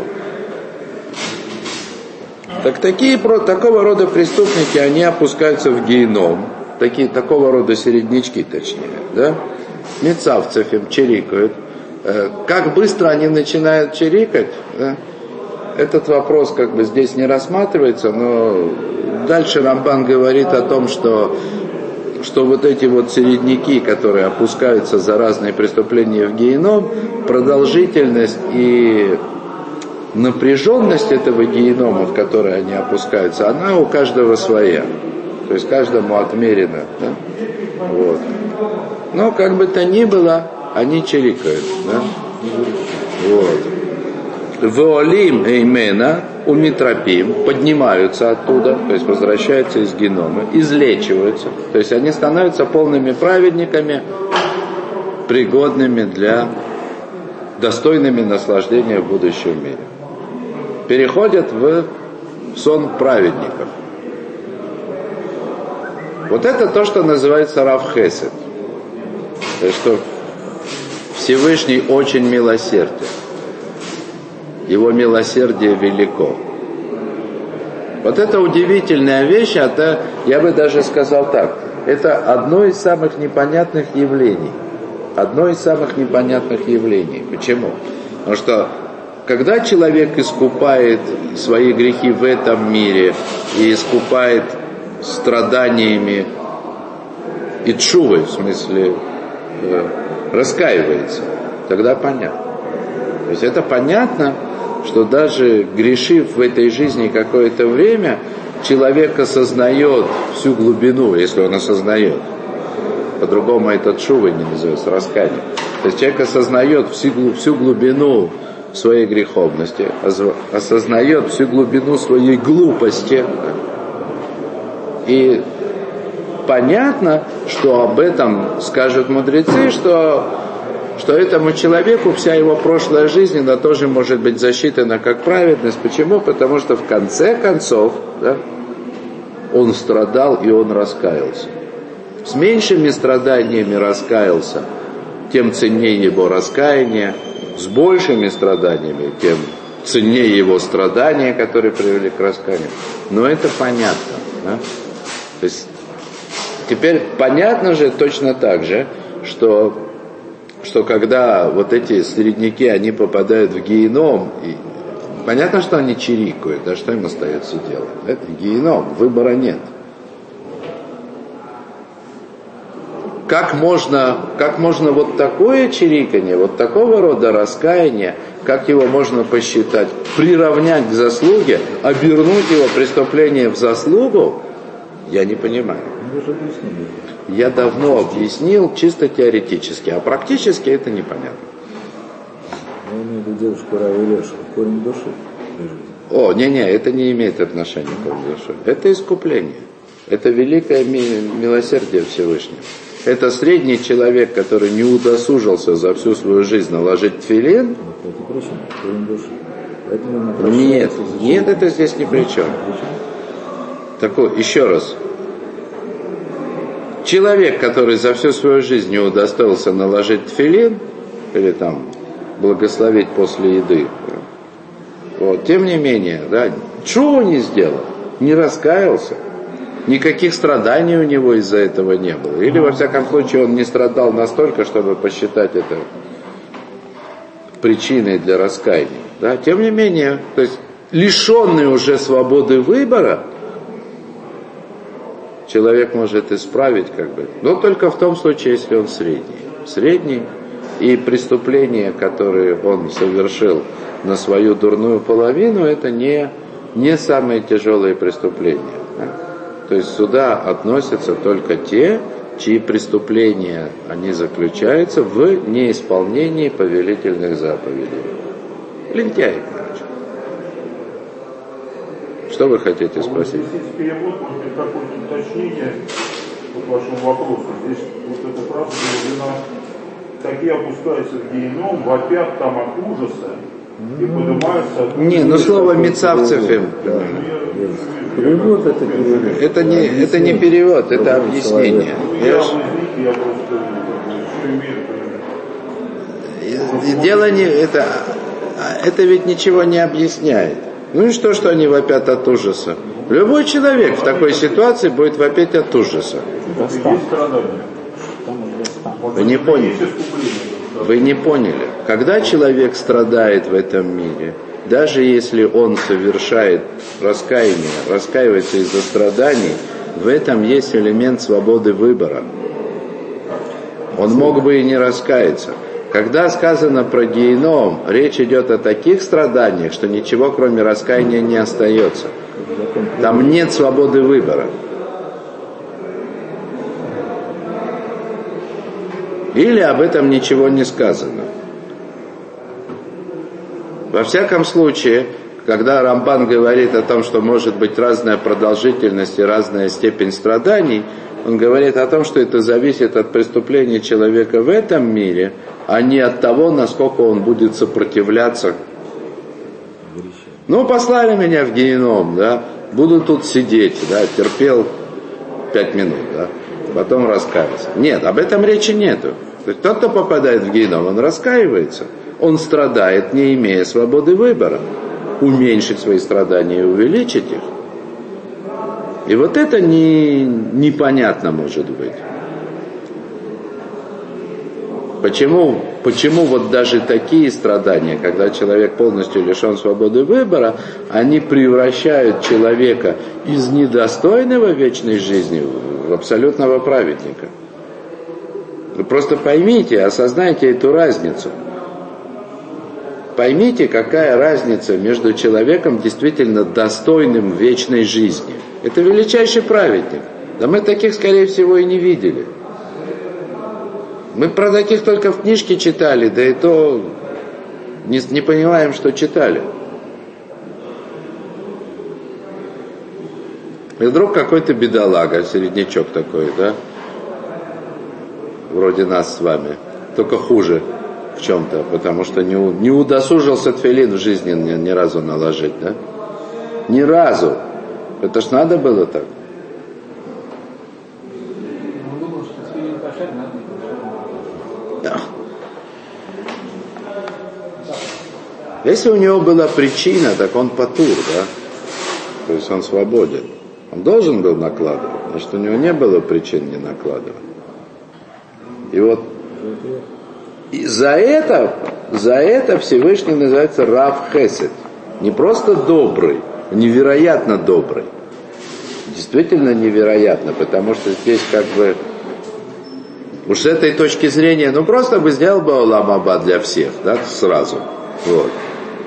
Так такие, такого рода преступники, они опускаются в геном. Такие, такого рода середнячки, точнее. Да? Мецавцев чирикают. Э, Как быстро они начинают чирикать, да? этот вопрос как бы здесь не рассматривается, но дальше Рамбан говорит о том, что, что вот эти вот середняки, которые опускаются за разные преступления в геном, продолжительность и напряженность этого генома, в который они опускаются, она у каждого своя. То есть каждому отмерено. Да? Вот. Но как бы то ни было, они чирикают. Да? Вот. Веолим Эймена у Митропим поднимаются оттуда, то есть возвращаются из генома, излечиваются, то есть они становятся полными праведниками, пригодными для достойными наслаждения в будущем мире. Переходят в сон праведников. Вот это то, что называется Рав Хесед. То есть, что Всевышний очень милосерден. Его милосердие велико. Вот это удивительная вещь, это, я бы даже сказал так, это одно из самых непонятных явлений. Одно из самых непонятных явлений. Почему? Потому что когда человек искупает свои грехи в этом мире и искупает страданиями и чувой, в смысле, э, раскаивается, тогда понятно. То есть это понятно, что даже грешив в этой жизни какое-то время, человек осознает всю глубину, если он осознает. По-другому это чувой не называется, раскаяние. То есть человек осознает всю, всю глубину своей греховности, осознает всю глубину своей глупости. И понятно, что об этом скажут мудрецы, что, что этому человеку вся его прошлая жизнь, она тоже может быть засчитана как праведность. Почему? Потому что в конце концов да, он страдал и он раскаялся. С меньшими страданиями раскаялся, тем ценнее его раскаяние, с большими страданиями, тем ценнее его страдания, которые привели к раскаянию. Но это понятно. Да? То есть теперь понятно же точно так же, что, что когда вот эти средники, они попадают в геном, и понятно, что они чирикают, да что им остается делать? Это геном, выбора нет. как можно, как можно вот такое чириканье, вот такого рода раскаяние, как его можно посчитать, приравнять к заслуге, обернуть его преступление в заслугу, я не понимаю. Я давно объяснил чисто теоретически, а практически это непонятно. Я имею в виду девушку Рава Леша, корень души. О, не-не, это не имеет отношения к корню души. Это искупление. Это великое милосердие Всевышнего. Это средний человек, который не удосужился за всю свою жизнь наложить тфилин. Нет, нет, это здесь ни при чем. Такой, еще раз. Человек, который за всю свою жизнь не удостоился наложить тфилин, или там благословить после еды, вот, тем не менее, да, чего не сделал, не раскаялся, никаких страданий у него из-за этого не было. Или, во всяком случае, он не страдал настолько, чтобы посчитать это причиной для раскаяния. Да? Тем не менее, то есть лишенный уже свободы выбора, человек может исправить, как бы, но только в том случае, если он средний. Средний, и преступления, которые он совершил на свою дурную половину, это не, не самые тяжелые преступления. То есть сюда относятся только те, чьи преступления они заключаются в неисполнении повелительных заповедей. Лентяи, короче. Что вы хотите спросить? Здесь перевод, может быть, какое-то уточнение к вашему вопросу. Здесь вот эта фраза переведена такие опускаются в геном, вопят там от ужаса и поднимаются от Не, ну слово Мецавцев Перевод это перевод. Это не, это не перевод, это объяснение. Я ж- я просто Дело не это, это ведь ничего не объясняет. Ну и что, что они вопят от ужаса? Любой человек в такой ситуации будет вопить от ужаса. Вы не поняли. Вы не поняли. Когда человек страдает в этом мире, даже если он совершает раскаяние, раскаивается из-за страданий, в этом есть элемент свободы выбора. Он мог бы и не раскаяться. Когда сказано про геном, речь идет о таких страданиях, что ничего кроме раскаяния не остается. Там нет свободы выбора. Или об этом ничего не сказано. Во всяком случае, когда Рамбан говорит о том, что может быть разная продолжительность и разная степень страданий, он говорит о том, что это зависит от преступления человека в этом мире а не от того, насколько он будет сопротивляться. Ну, послали меня в геном, да, буду тут сидеть, да, терпел пять минут, да, потом раскаиваться. Нет, об этом речи нету. То есть тот, кто попадает в геном, он раскаивается, он страдает, не имея свободы выбора. Уменьшить свои страдания и увеличить их. И вот это не, непонятно может быть. Почему, почему вот даже такие страдания, когда человек полностью лишен свободы выбора, они превращают человека из недостойного вечной жизни в абсолютного праведника? Вы просто поймите, осознайте эту разницу. Поймите, какая разница между человеком действительно достойным вечной жизни. Это величайший праведник. Да мы таких, скорее всего, и не видели. Мы про таких только в книжке читали, да и то не, не понимаем, что читали. И вдруг какой-то бедолага, середнячок такой, да, вроде нас с вами, только хуже в чем-то, потому что не, не удосужился тфилин в жизни ни, ни разу наложить, да? Ни разу. Это ж надо было так. Да. Если у него была причина, так он патур, да? То есть он свободен. Он должен был накладывать, значит у него не было причин не накладывать. И вот и за это, за это Всевышний называется Рав Хесед. Не просто добрый, невероятно добрый. Действительно невероятно, потому что здесь как бы Уж с этой точки зрения, ну просто бы сделал бы Олам Аба для всех, да, сразу. Вот.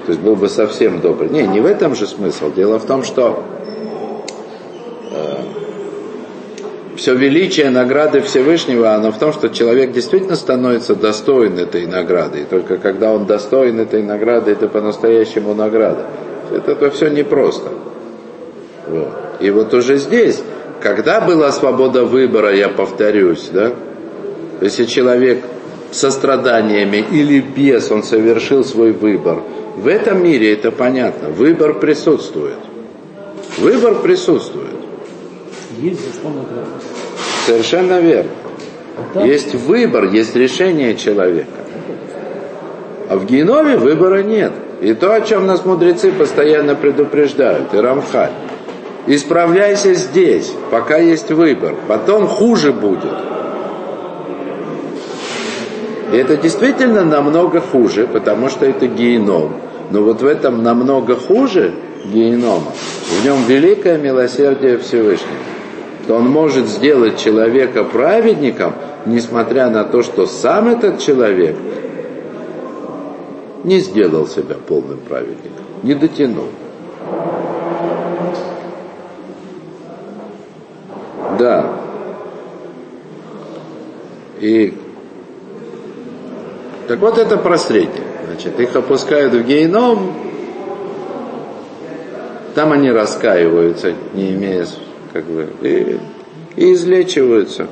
То есть был бы совсем добрый. Не, не в этом же смысл. Дело в том, что э, все величие награды Всевышнего, оно в том, что человек действительно становится достоин этой награды. И только когда он достоин этой награды, это по-настоящему награда. Это, это все непросто. Вот. И вот уже здесь, когда была свобода выбора, я повторюсь, да, если человек со страданиями или без, он совершил свой выбор. В этом мире это понятно. Выбор присутствует. Выбор присутствует. Есть за что награда. Совершенно верно. Да. Есть выбор, есть решение человека. А в геноме выбора нет. И то, о чем нас мудрецы постоянно предупреждают, и Рамхаль. Исправляйся здесь, пока есть выбор. Потом хуже будет. И это действительно намного хуже, потому что это геном. Но вот в этом намного хуже генома, в нем великое милосердие Всевышнего. То он может сделать человека праведником, несмотря на то, что сам этот человек не сделал себя полным праведником, не дотянул. Да. И так вот это про средних. Значит, их опускают в гейном, там они раскаиваются, не имея, как бы, и, и излечиваются.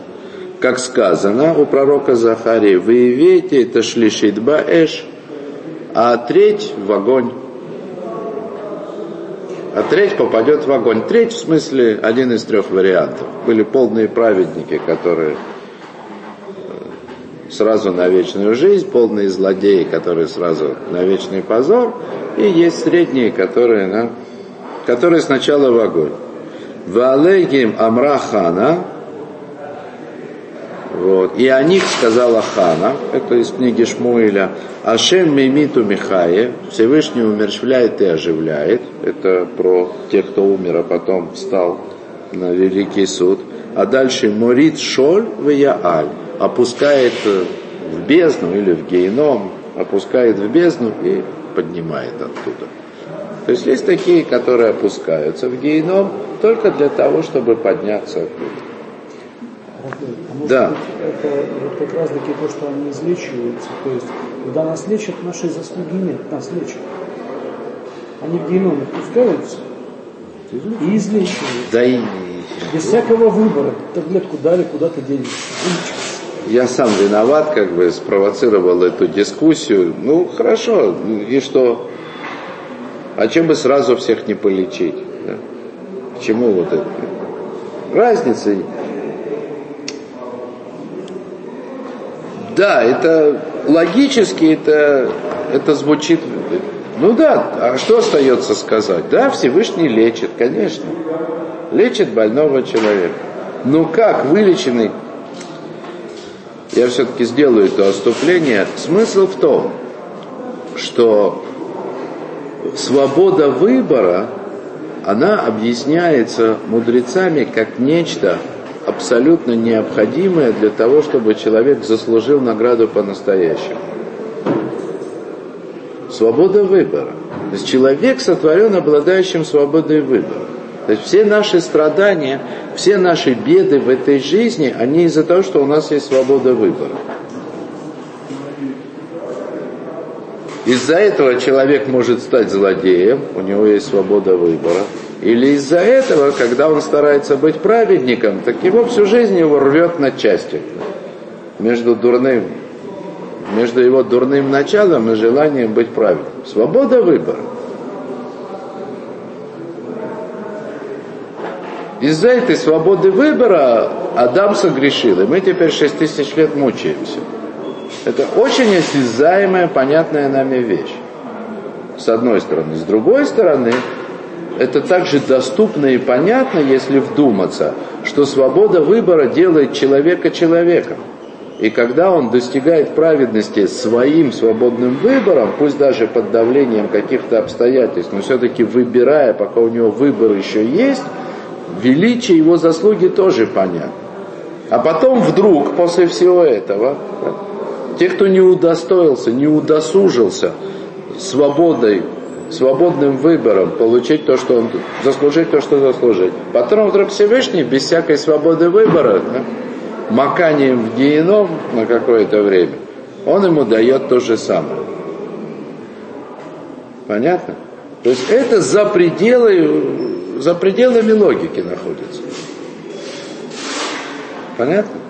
Как сказано у пророка Захарии, вы видите, это шлишит баэш, а треть в огонь. А треть попадет в огонь. Треть, в смысле, один из трех вариантов. Были полные праведники, которые сразу на вечную жизнь, полные злодеи, которые сразу на вечный позор, и есть средние, которые, на, которые сначала в огонь. Валегим Амрахана, вот. И о них сказала Хана, это из книги Шмуиля, Ашем Мимиту Михае, Всевышний умерщвляет и оживляет. Это про тех, кто умер, а потом встал на великий суд. А дальше Морит Шоль в Яаль опускает в бездну или в гейном, опускает в бездну и поднимает оттуда. То есть есть такие, которые опускаются в гейном только для того, чтобы подняться оттуда. Может Да. быть, это вот как раз таки то, что они излечиваются. То есть, когда нас лечат, нашей заслуги нет, нас лечат. Они в геном опускаются и излечиваются. Да и Без всякого выбора. Таблетку дали, куда-то. Вылечился. я сам виноват, как бы спровоцировал эту дискуссию. Ну, хорошо, и что? А чем бы сразу всех не полечить? Да? Чему вот это? Разница. Да, это логически это, это звучит. Ну да, а что остается сказать? Да, Всевышний лечит, конечно. Лечит больного человека. Но как вылеченный я все-таки сделаю это отступление. Смысл в том, что свобода выбора, она объясняется мудрецами как нечто абсолютно необходимое для того, чтобы человек заслужил награду по-настоящему. Свобода выбора. То есть человек сотворен обладающим свободой выбора. То есть все наши страдания, все наши беды в этой жизни, они из-за того, что у нас есть свобода выбора. Из-за этого человек может стать злодеем, у него есть свобода выбора. Или из-за этого, когда он старается быть праведником, так его всю жизнь его рвет на части. Между дурным, между его дурным началом и желанием быть праведным. Свобода выбора. Из-за этой свободы выбора Адам согрешил, и мы теперь 6 тысяч лет мучаемся. Это очень осязаемая, понятная нами вещь. С одной стороны. С другой стороны, это также доступно и понятно, если вдуматься, что свобода выбора делает человека человеком. И когда он достигает праведности своим свободным выбором, пусть даже под давлением каких-то обстоятельств, но все-таки выбирая, пока у него выбор еще есть, величие его заслуги тоже понятно. А потом вдруг, после всего этого, те, кто не удостоился, не удосужился свободой, свободным выбором получить то, что он, заслужить то, что заслужить. Потом вдруг Всевышний, без всякой свободы выбора, да, маканием в геном на какое-то время, он ему дает то же самое. Понятно? То есть это за пределы за пределами логики находится. Понятно?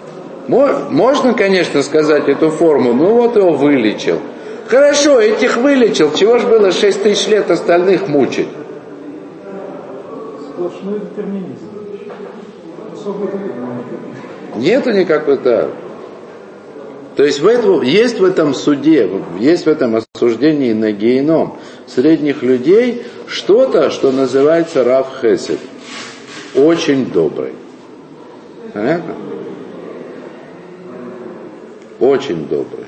Можно, конечно, сказать эту форму, ну вот его вылечил. Хорошо, этих вылечил, чего ж было 6 тысяч лет остальных мучить? Сплошной детерминизм. Нету никакой-то... То есть в этом, есть в этом суде, есть в этом осуждении на геном средних людей что-то, что называется Рав Хесед. Очень добрый. Понятно? Очень добрый.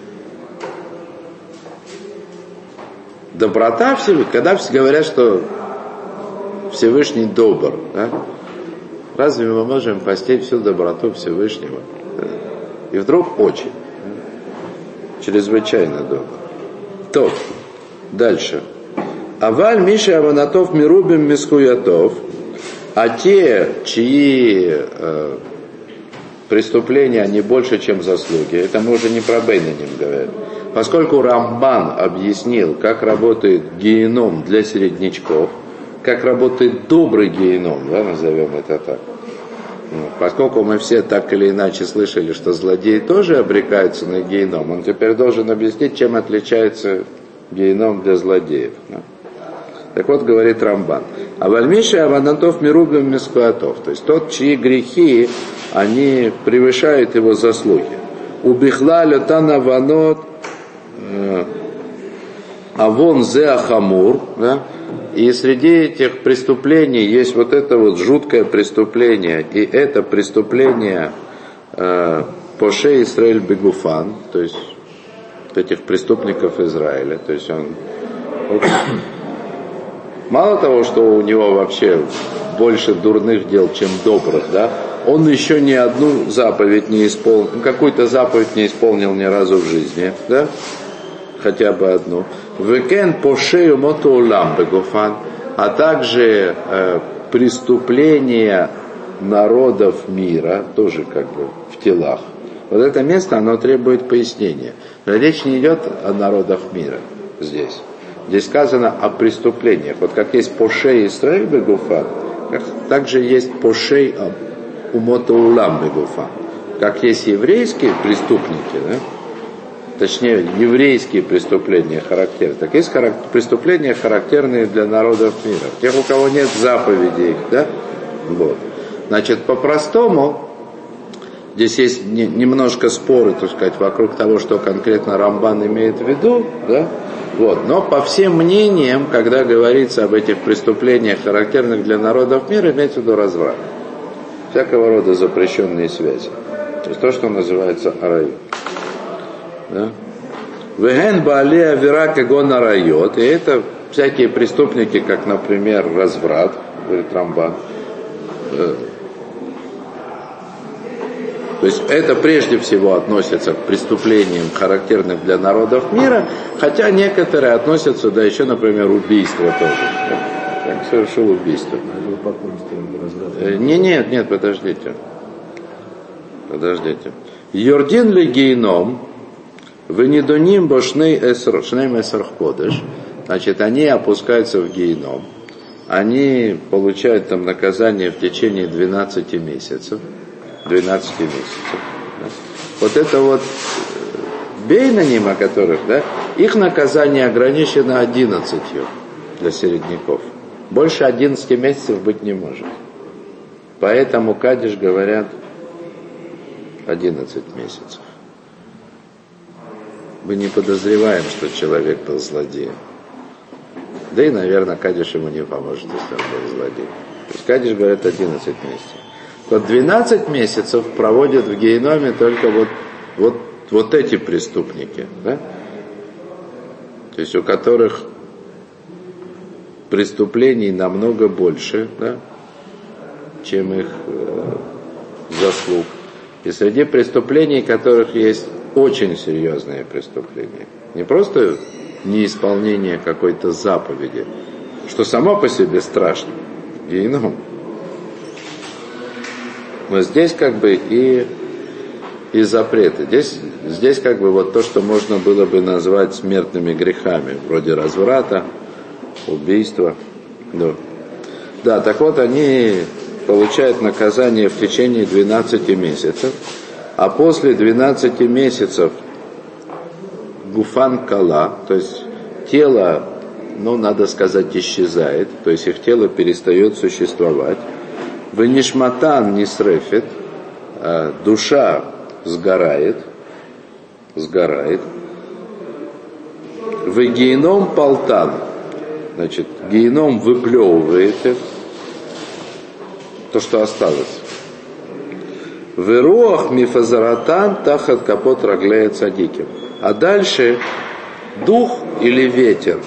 Доброта Всевышнего, когда все говорят, что Всевышний добр, да? разве мы можем постичь всю доброту Всевышнего? И вдруг очень. Чрезвычайно добр. То, дальше. Аваль Миша Аванатов Мирубим Мискуятов, а те, чьи э, преступления, они больше, чем заслуги, это мы уже не про Бейнаним говорим. Поскольку Рамбан объяснил, как работает геном для середнячков, как работает добрый геном, да, назовем это так. Ну, поскольку мы все так или иначе слышали, что злодеи тоже обрекаются на геном, он теперь должен объяснить, чем отличается геном для злодеев. Да? Так вот, говорит Рамбан. А вальмиша аванатов мирубим мискуатов. То есть тот, чьи грехи, они превышают его заслуги. Убихла летана ванот э, авон зе ахамур. Да? И среди этих преступлений есть вот это вот жуткое преступление. И это преступление э, Поше Исраэль Бегуфан, то есть этих преступников Израиля. То есть он Мало того, что у него вообще больше дурных дел, чем добрых, да, он еще ни одну заповедь не исполнил, какую-то заповедь не исполнил ни разу в жизни, да, хотя бы одну. Векен по шею мотоулам бегофан, а также э, преступления народов мира, тоже как бы в телах. Вот это место, оно требует пояснения. Речь не идет о народах мира здесь. Здесь сказано о преступлениях. Вот как есть Поше Исраиль Бегуфа, также есть Пошей Умота Улам Бегуфа. как есть еврейские преступники, да, точнее, еврейские преступления характерны, так есть характер, преступления, характерные для народов мира. Тех, у кого нет заповедей, да, вот. Значит, по-простому, здесь есть не, немножко споры, так сказать, вокруг того, что конкретно Рамбан имеет в виду, да, вот. Но по всем мнениям, когда говорится об этих преступлениях, характерных для народов мира, имеется в виду разврат. Всякого рода запрещенные связи. То есть то, что называется арай. Да? Веген Баали Авера Кагон Арайот. И это всякие преступники, как, например, разврат, говорит Рамбан. То есть это прежде всего относится к преступлениям, характерным для народов мира, хотя некоторые относятся, да еще, например, убийство тоже. Как совершил убийство. Э, не, нет, нет, подождите. Подождите. Йордин ли гейном, вы не доним бошней эср ходыш, значит, они опускаются в гейном, они получают там наказание в течение 12 месяцев, 12 месяцев. Да? Вот это вот э, бей на ним, о которых, да, их наказание ограничено 11 для середняков. Больше 11 месяцев быть не может. Поэтому Кадиш говорят 11 месяцев. Мы не подозреваем, что человек был злодеем. Да и, наверное, Кадиш ему не поможет, если он был злодеем. То есть Кадиш говорит 11 месяцев то 12 месяцев проводят в геноме только вот, вот, вот эти преступники, да? то есть у которых преступлений намного больше, да, чем их э, заслуг. И среди преступлений, которых есть очень серьезные преступления. Не просто неисполнение какой-то заповеди, что само по себе страшно, геном, но здесь как бы и, и запреты. Здесь, здесь как бы вот то, что можно было бы назвать смертными грехами, вроде разврата, убийства. Да. да, так вот они получают наказание в течение 12 месяцев, а после 12 месяцев гуфан кала, то есть тело, ну, надо сказать, исчезает, то есть их тело перестает существовать, Венишматан не срефит, а душа сгорает, сгорает. В геном полтан, значит, геном выплевывает то, что осталось. В ируах мифазаратан тахат капот рагляет садиким. А дальше дух или ветер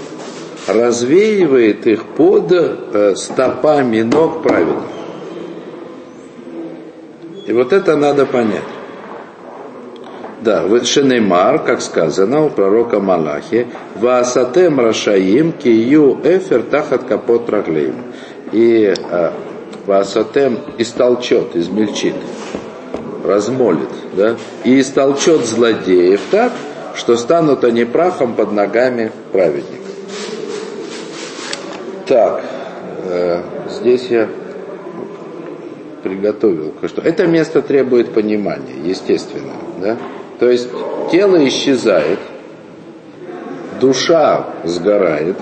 развеивает их под э, стопами ног праведных. И вот это надо понять. Да, в Шенеймар, как сказано у пророка Малахи, Ваасатем Рашаим Кию Эфер Тахат Капот Раглеем. И а, Ваасатем истолчет, измельчит, размолит, да, и истолчет злодеев так, что станут они прахом под ногами праведников. Так, э, здесь я приготовил что Это место требует понимания, естественно. Да? То есть тело исчезает, душа сгорает.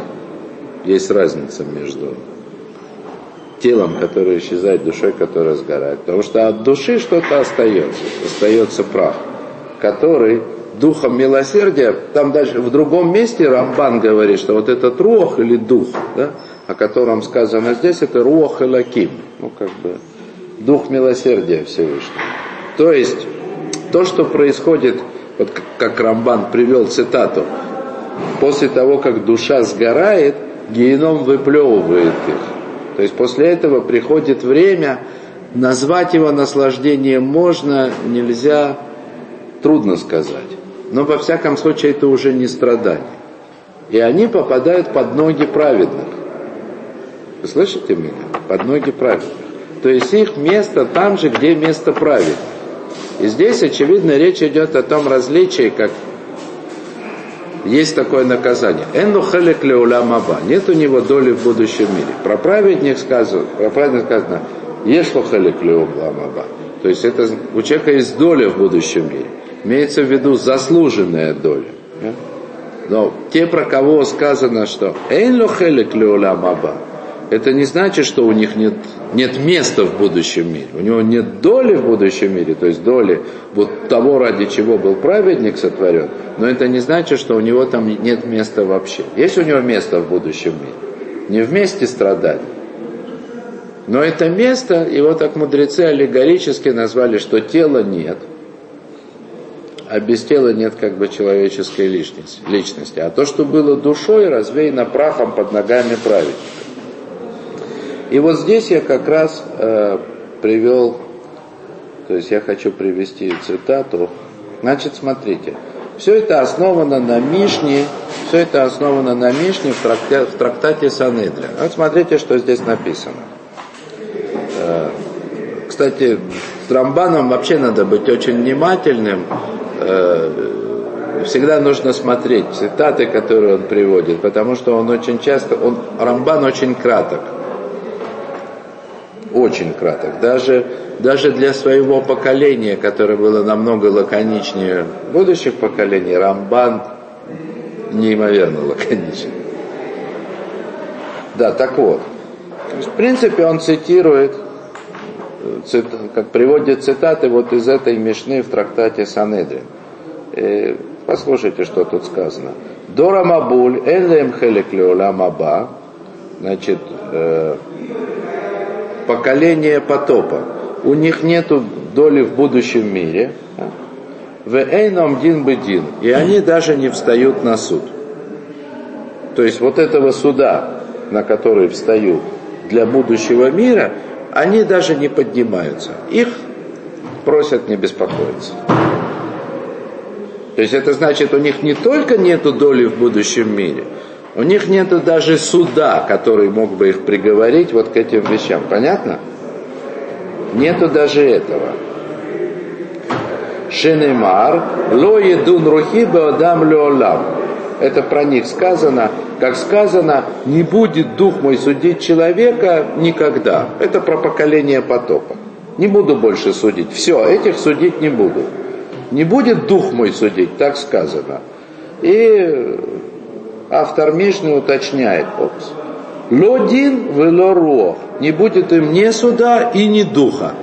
Есть разница между телом, которое исчезает, душой, которая сгорает. Потому что от души что-то остается. Остается прах, который духом милосердия, там дальше в другом месте Рамбан говорит, что вот этот рух или дух, да, о котором сказано здесь, это рух и лаким. Ну, как бы, дух милосердия Всевышнего. То есть, то, что происходит, вот как Рамбан привел цитату, после того, как душа сгорает, геном выплевывает их. То есть после этого приходит время, назвать его наслаждением можно, нельзя, трудно сказать. Но во всяком случае это уже не страдание. И они попадают под ноги праведных. Вы слышите меня? Под ноги праведных. То есть их место там же, где место праведных. И здесь, очевидно, речь идет о том различии, как есть такое наказание. Энну халек леуламаба. Нет у него доли в будущем мире. Про праведник сказано, про праведник сказано, ешло халек леуламаба. То есть это у человека есть доля в будущем мире. Имеется в виду заслуженная доля. Но те, про кого сказано, что «Эйн ло хелек леолам аба», это не значит, что у них нет, нет места в будущем мире. У него нет доли в будущем мире, то есть доли вот того, ради чего был праведник сотворен, но это не значит, что у него там нет места вообще. Есть у него место в будущем мире. Не вместе страдать. Но это место, его так мудрецы аллегорически назвали, что тела нет, а без тела нет как бы человеческой личности. личности. А то, что было душой, развеяно прахом под ногами праведника. И вот здесь я как раз э, привел, то есть я хочу привести цитату. Значит, смотрите, все это основано на Мишне, все это основано на Мишне в, тракте, в трактате Санедля. Вот смотрите, что здесь написано. Э, кстати, с Рамбаном вообще надо быть очень внимательным. Э, всегда нужно смотреть цитаты, которые он приводит, потому что он очень часто, он, Рамбан очень краток очень краток. Даже, даже для своего поколения, которое было намного лаконичнее будущих поколений, Рамбан неимоверно лаконичен. Да, так вот. В принципе, он цитирует, цит, как приводит цитаты вот из этой Мишны в трактате Санедрин. И послушайте, что тут сказано. Дора Мабуль, Элем Хелек Маба, значит, э, поколение потопа. У них нету доли в будущем мире. В Эйном Дин Бедин. И они даже не встают на суд. То есть вот этого суда, на который встают для будущего мира, они даже не поднимаются. Их просят не беспокоиться. То есть это значит, у них не только нету доли в будущем мире, у них нету даже суда, который мог бы их приговорить вот к этим вещам. Понятно? Нету даже этого. Шенемар, ло едун рухи беодам леолам. Это про них сказано, как сказано, не будет дух мой судить человека никогда. Это про поколение потопа. Не буду больше судить. Все, этих судить не буду. Не будет дух мой судить, так сказано. И автор Мишны уточняет, опс. Лодин вело Не будет им ни суда и ни духа.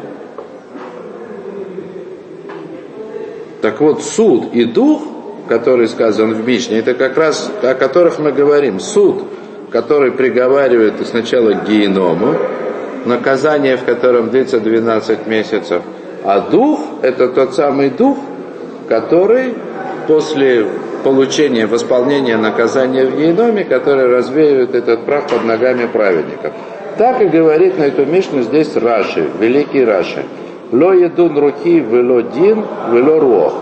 Так вот, суд и дух, который сказан в Мишне, это как раз о которых мы говорим. Суд, который приговаривает сначала к геному, наказание в котором длится 12 месяцев, а дух, это тот самый дух, который после получения, восполнения наказания в геноме, который развеивает этот прах под ногами праведников. Так и говорит на эту Мишну здесь Раши, великий Раши. Ло едун руки вело дин вело руох.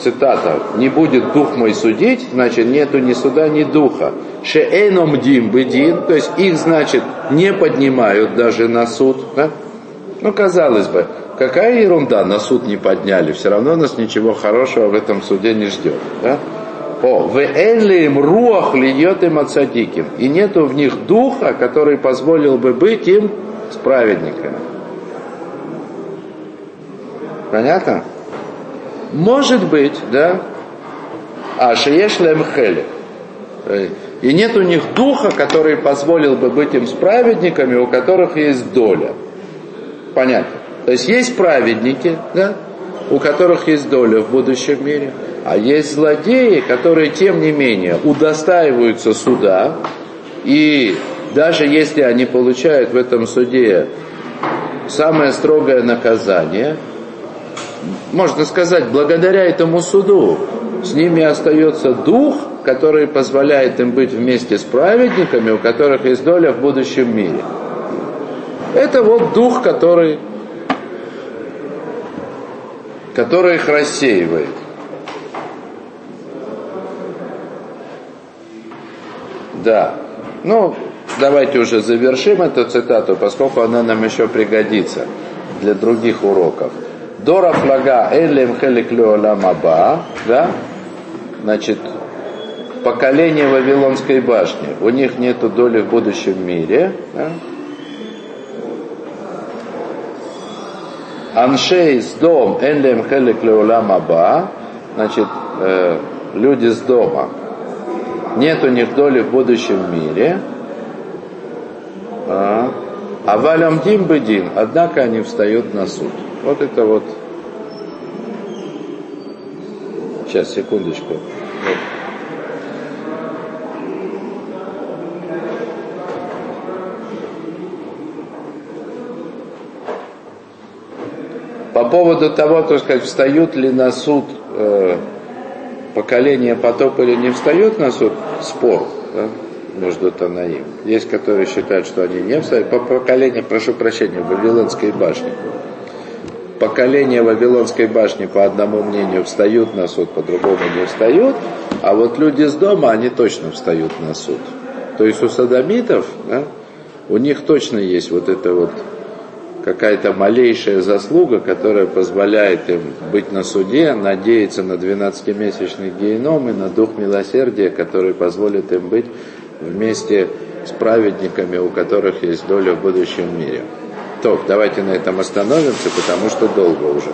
Цитата. Не будет дух мой судить, значит нету ни суда, ни духа. Шеэном дим бедин, то есть их, значит, не поднимают даже на суд. Да? Ну, казалось бы, какая ерунда, на суд не подняли, все равно нас ничего хорошего в этом суде не ждет. Да? О, в эллим руах льет им отсадиким. И нету в них духа, который позволил бы быть им с праведниками. Понятно? Может быть, да? А шееш хели. И нет у них духа, который позволил бы быть им с праведниками, у которых есть доля. Понятно? То есть есть праведники, да, у которых есть доля в будущем мире – а есть злодеи, которые, тем не менее, удостаиваются суда, и даже если они получают в этом суде самое строгое наказание, можно сказать, благодаря этому суду с ними остается дух, который позволяет им быть вместе с праведниками, у которых есть доля в будущем мире. Это вот дух, который, который их рассеивает. Да. Ну, давайте уже завершим эту цитату, поскольку она нам еще пригодится для других уроков. Дора флага элем хеликлю аба, да? Значит, поколение Вавилонской башни. У них нет доли в будущем мире. Да? Аншей с дом эндем хелек леулам аба, значит, э, люди с дома, нет у них доли в будущем мире, а, а валям дим бедин, однако они встают на суд. Вот это вот. Сейчас, секундочку. По поводу того, то сказать, встают ли на суд э, поколение потопа или не встают на суд, спор да, между Танаим. Есть, которые считают, что они не встают. По поколению, прошу прощения, Вавилонской башни. Поколение Вавилонской башни, по одному мнению, встают на суд, по другому не встают. А вот люди с дома, они точно встают на суд. То есть у садомитов, да, у них точно есть вот это вот какая-то малейшая заслуга, которая позволяет им быть на суде, надеяться на 12-месячный геном и на дух милосердия, который позволит им быть вместе с праведниками, у которых есть доля в будущем мире. То, давайте на этом остановимся, потому что долго уже.